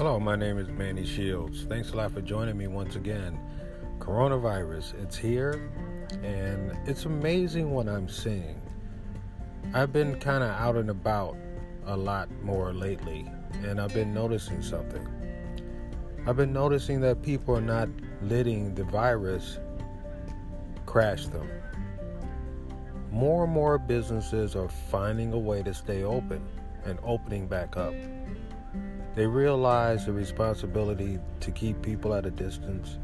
Hello, my name is Manny Shields. Thanks a lot for joining me once again. Coronavirus, it's here, and it's amazing what I'm seeing. I've been kind of out and about a lot more lately, and I've been noticing something. I've been noticing that people are not letting the virus crash them. More and more businesses are finding a way to stay open and opening back up. They realize the responsibility to keep people at a distance.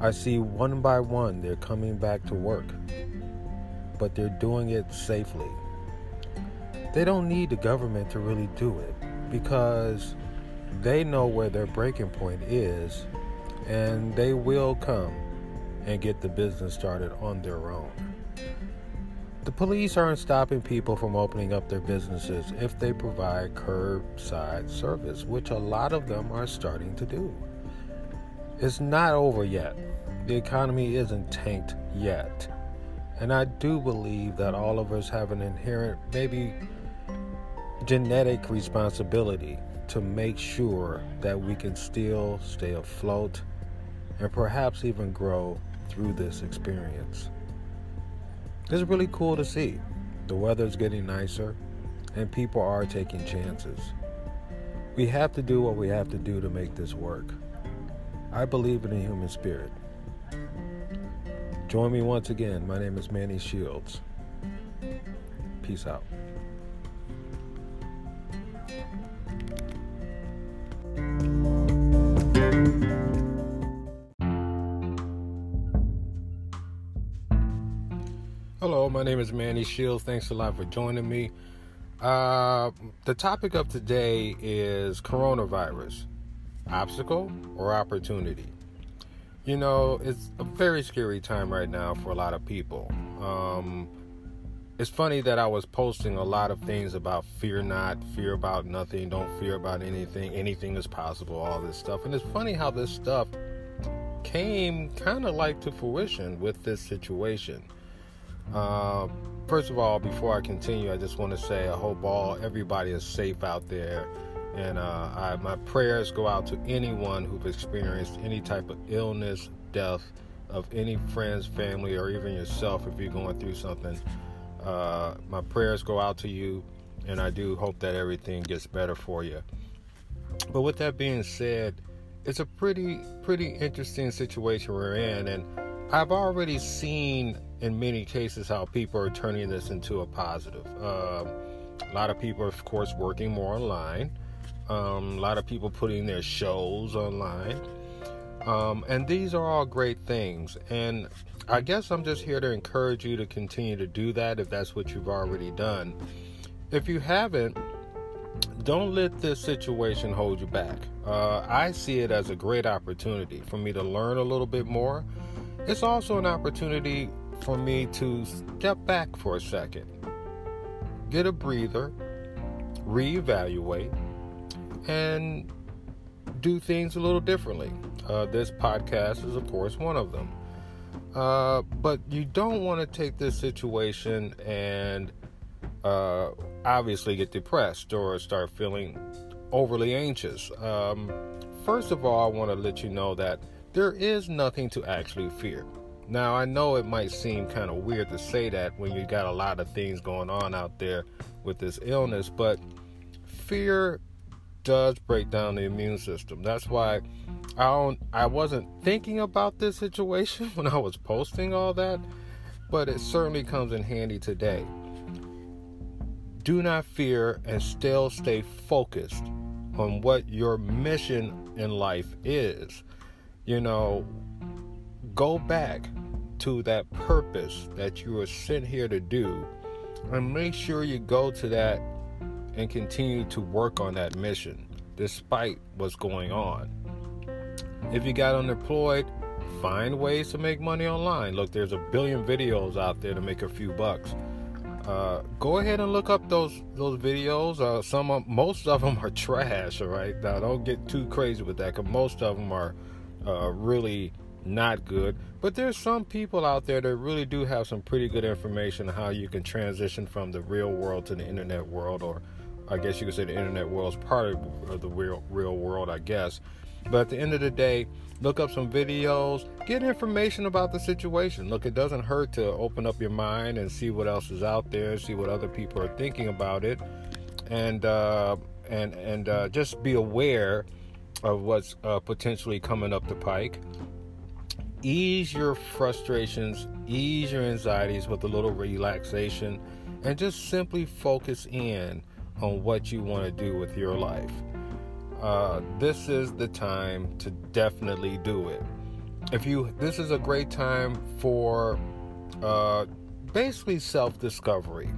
I see one by one they're coming back to work, but they're doing it safely. They don't need the government to really do it because they know where their breaking point is and they will come and get the business started on their own. The police aren't stopping people from opening up their businesses if they provide curbside service, which a lot of them are starting to do. It's not over yet. The economy isn't tanked yet. And I do believe that all of us have an inherent, maybe genetic responsibility to make sure that we can still stay afloat and perhaps even grow through this experience. It's really cool to see. The weather's getting nicer and people are taking chances. We have to do what we have to do to make this work. I believe in the human spirit. Join me once again. My name is Manny Shields. Peace out. Hello, my name is Manny Shields. Thanks a lot for joining me. Uh, the topic of today is coronavirus obstacle or opportunity. You know, it's a very scary time right now for a lot of people. Um, it's funny that I was posting a lot of things about fear not, fear about nothing, don't fear about anything, anything is possible, all this stuff. And it's funny how this stuff came kind of like to fruition with this situation. Uh, first of all, before I continue, I just want to say I hope all everybody is safe out there, and uh, I, my prayers go out to anyone who've experienced any type of illness, death of any friends, family, or even yourself if you're going through something. Uh, my prayers go out to you, and I do hope that everything gets better for you. But with that being said, it's a pretty pretty interesting situation we're in, and I've already seen in many cases how people are turning this into a positive. Uh, a lot of people, of course, working more online. Um, a lot of people putting their shows online. Um, and these are all great things. And I guess I'm just here to encourage you to continue to do that if that's what you've already done. If you haven't, don't let this situation hold you back. Uh, I see it as a great opportunity for me to learn a little bit more it's also an opportunity for me to step back for a second, get a breather, reevaluate, and do things a little differently. Uh, this podcast is, of course, one of them. Uh, but you don't want to take this situation and uh, obviously get depressed or start feeling overly anxious. Um, first of all, I want to let you know that there is nothing to actually fear. Now, I know it might seem kind of weird to say that when you got a lot of things going on out there with this illness, but fear does break down the immune system. That's why I don't I wasn't thinking about this situation when I was posting all that, but it certainly comes in handy today. Do not fear and still stay focused on what your mission in life is you know, go back to that purpose that you were sent here to do and make sure you go to that and continue to work on that mission despite what's going on. If you got unemployed, find ways to make money online. Look, there's a billion videos out there to make a few bucks. Uh, go ahead and look up those those videos. Uh, some of, most of them are trash. All right, now don't get too crazy with that, because most of them are uh, really not good. But there's some people out there that really do have some pretty good information on how you can transition from the real world to the internet world or I guess you could say the internet world is part of the real real world, I guess. But at the end of the day, look up some videos, get information about the situation. Look, it doesn't hurt to open up your mind and see what else is out there, see what other people are thinking about it, and uh, and and uh, just be aware of what's uh, potentially coming up the pike. Ease your frustrations, ease your anxieties with a little relaxation, and just simply focus in on what you want to do with your life. Uh, this is the time to definitely do it. If you, this is a great time for uh, basically self-discovery.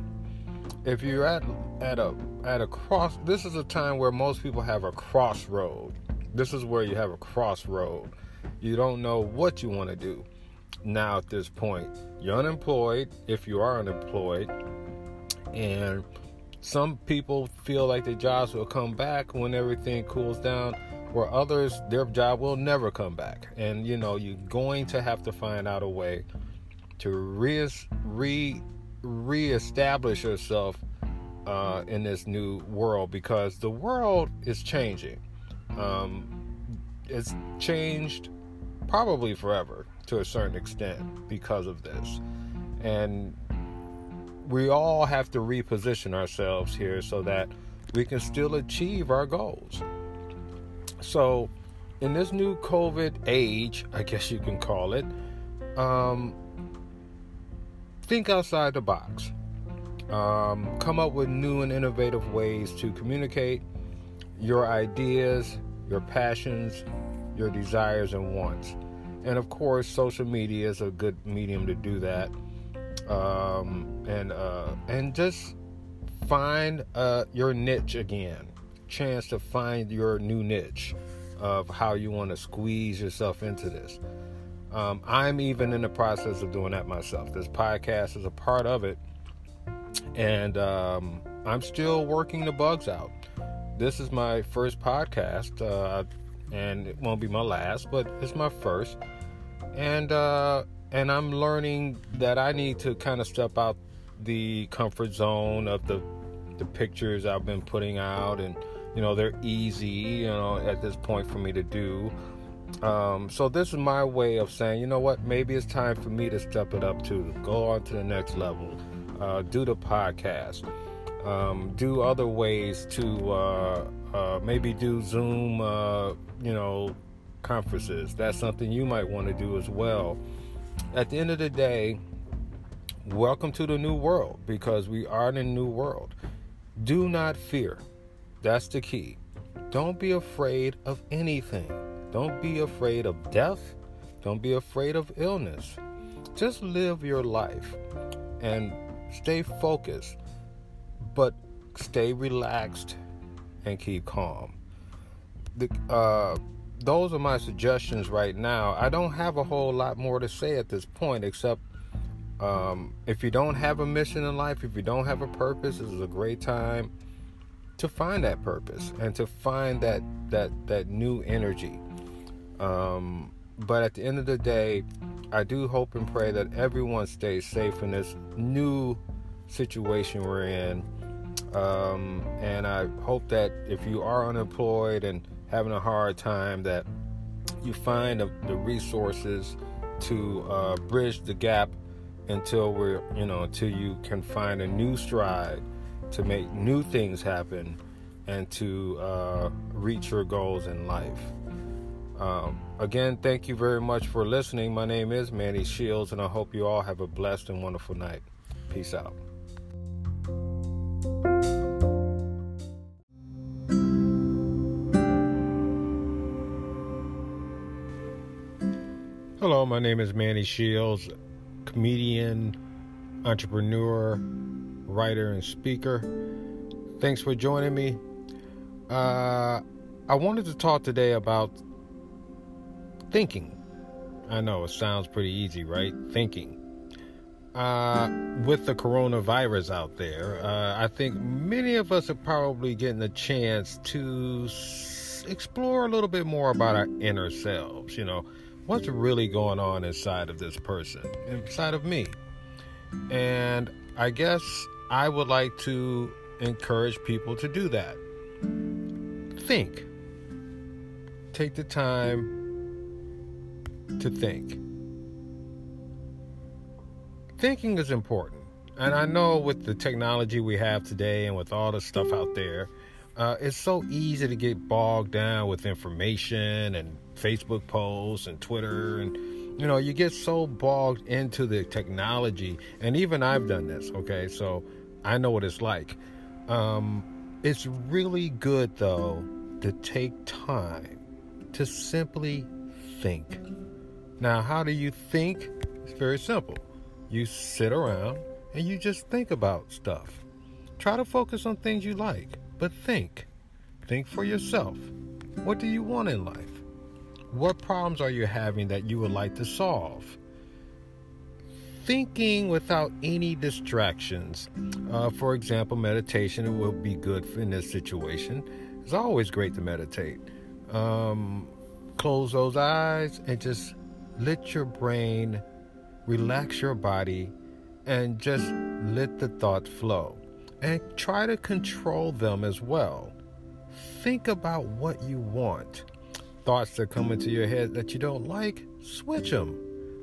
If you're at at a at a cross, this is a time where most people have a crossroad. This is where you have a crossroad. You don't know what you want to do. Now at this point, you're unemployed. If you are unemployed, and some people feel like their jobs will come back when everything cools down, where others, their job will never come back. And you know, you're going to have to find out a way to re re reestablish yourself uh, in this new world because the world is changing. Um, it's changed probably forever to a certain extent because of this. And we all have to reposition ourselves here so that we can still achieve our goals. So, in this new COVID age, I guess you can call it, um, think outside the box. Um, come up with new and innovative ways to communicate your ideas, your passions, your desires, and wants. And of course, social media is a good medium to do that um, and uh, and just find uh, your niche again. Chance to find your new niche of how you want to squeeze yourself into this. Um, I'm even in the process of doing that myself. This podcast is a part of it, and um, I'm still working the bugs out. This is my first podcast, uh, and it won't be my last, but it's my first. And uh, and I'm learning that I need to kind of step out the comfort zone of the the pictures I've been putting out, and you know they're easy, you know, at this point for me to do. Um, so this is my way of saying, you know what, maybe it's time for me to step it up to go on to the next level, uh, do the podcast, um, do other ways to uh, uh, maybe do Zoom, uh, you know, conferences. That's something you might want to do as well at the end of the day, welcome to the new world because we are in a new world. Do not fear. That's the key. Don't be afraid of anything. Don't be afraid of death. Don't be afraid of illness. Just live your life and stay focused, but stay relaxed and keep calm. The, uh, those are my suggestions right now. I don't have a whole lot more to say at this point, except um, if you don't have a mission in life, if you don't have a purpose, this is a great time to find that purpose and to find that that that new energy. Um, but at the end of the day, I do hope and pray that everyone stays safe in this new situation we're in. Um, and I hope that if you are unemployed and having a hard time that you find the, the resources to uh, bridge the gap until we're you know until you can find a new stride to make new things happen and to uh, reach your goals in life. Um, again thank you very much for listening. My name is manny shields and i hope you all have a blessed and wonderful night. Peace out my name is Manny Shields, comedian, entrepreneur, writer, and speaker. Thanks for joining me. Uh, I wanted to talk today about thinking. I know it sounds pretty easy, right? Thinking. Uh, with the coronavirus out there, uh, I think many of us are probably getting a chance to s- explore a little bit more about our inner selves. You know, what's really going on inside of this person, inside of me. And I guess I would like to encourage people to do that. Think. Take the time to think. Thinking is important. And I know with the technology we have today and with all the stuff out there, uh, it's so easy to get bogged down with information and Facebook posts and Twitter and you know you get so bogged into the technology and even I've done this okay so I know what it's like um, it's really good though to take time to simply think now how do you think it's very simple you sit around and you just think about stuff try to focus on things you like but think. Think for yourself. What do you want in life? What problems are you having that you would like to solve? Thinking without any distractions. Uh, for example, meditation will be good in this situation. It's always great to meditate. Um, close those eyes and just let your brain relax your body and just let the thoughts flow and try to control them as well. Think about what you want. Thoughts that come into your head that you don't like, switch them.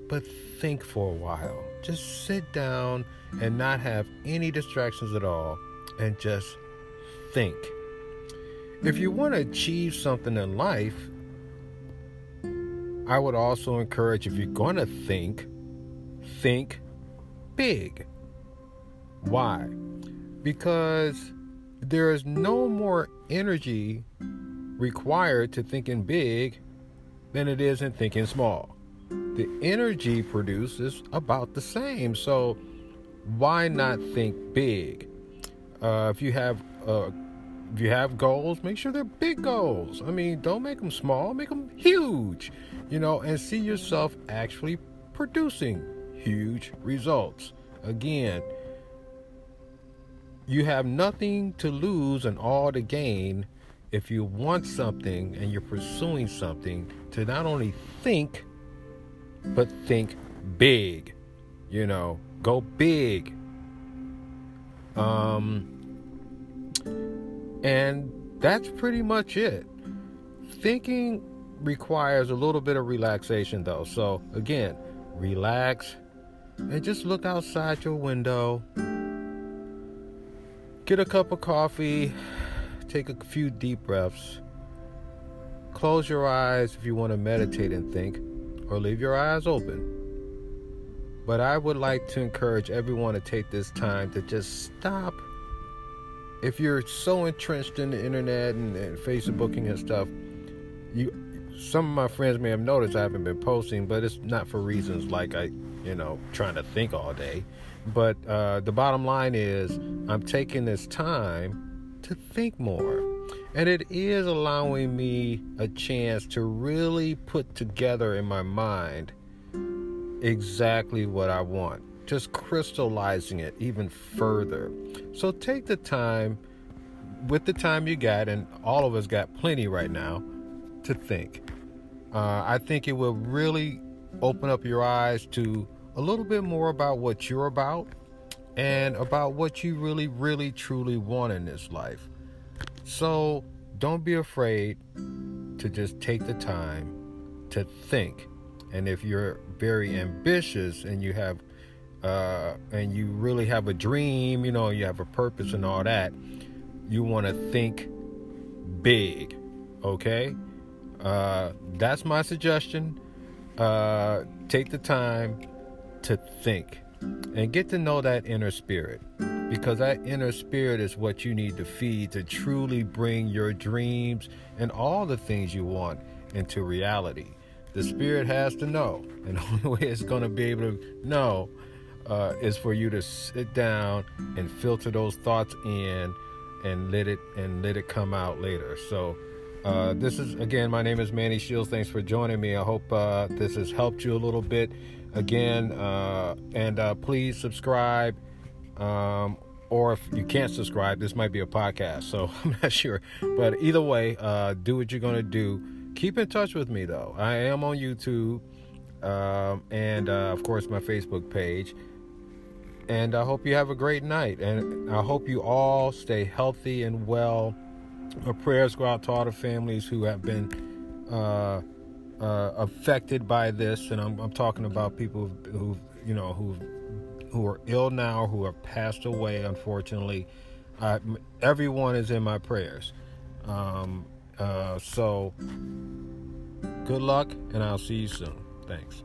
But think for a while. Just sit down and not have any distractions at all and just think. If you want to achieve something in life, I would also encourage if you're going to think, think big. Why? because there is no more energy required to thinking big than it is in thinking small. The energy produced is about the same, so why not think big? Uh, if you have uh, if you have goals, make sure they're big goals. I mean, don't make them small, make them huge. You know, and see yourself actually producing huge results. Again, you have nothing to lose and all to gain if you want something and you're pursuing something to not only think but think big you know go big. Um and that's pretty much it. Thinking requires a little bit of relaxation though. So again relax and just look outside your window. Get a cup of coffee, take a few deep breaths, close your eyes if you want to meditate and think, or leave your eyes open. But I would like to encourage everyone to take this time to just stop. If you're so entrenched in the internet and, and Facebooking and stuff, you some of my friends may have noticed I haven't been posting, but it's not for reasons like I, you know, trying to think all day. But uh, the bottom line is, I'm taking this time to think more. And it is allowing me a chance to really put together in my mind exactly what I want, just crystallizing it even further. So take the time, with the time you got, and all of us got plenty right now, to think. Uh, I think it will really open up your eyes to a little bit more about what you're about and about what you really, really, truly want in this life. So don't be afraid to just take the time to think. And if you're very ambitious and you have uh, and you really have a dream, you know, you have a purpose and all that, you want to think big. Okay? Uh, that's my suggestion. Uh, take the time to think and get to know that inner spirit because that inner spirit is what you need to feed to truly bring your dreams and all the things you want into reality. The spirit has to know, and the only way it's going to be able to know uh, is for you to sit down and filter those thoughts in and let it and let it come out later. So. Uh, this is again, my name is Manny Shields. Thanks for joining me. I hope uh, this has helped you a little bit again. Uh, and uh, please subscribe. Um, or if you can't subscribe, this might be a podcast, so I'm not sure. But either way, uh, do what you're going to do. Keep in touch with me, though. I am on YouTube um, and, uh, of course, my Facebook page. And I hope you have a great night. And I hope you all stay healthy and well. Our prayers go out to all the families who have been uh, affected by this. And I'm, I'm talking about people who, you know, who who are ill now, who have passed away, unfortunately. Uh, everyone is in my prayers. Um, uh, so, good luck, and I'll see you soon. Thanks.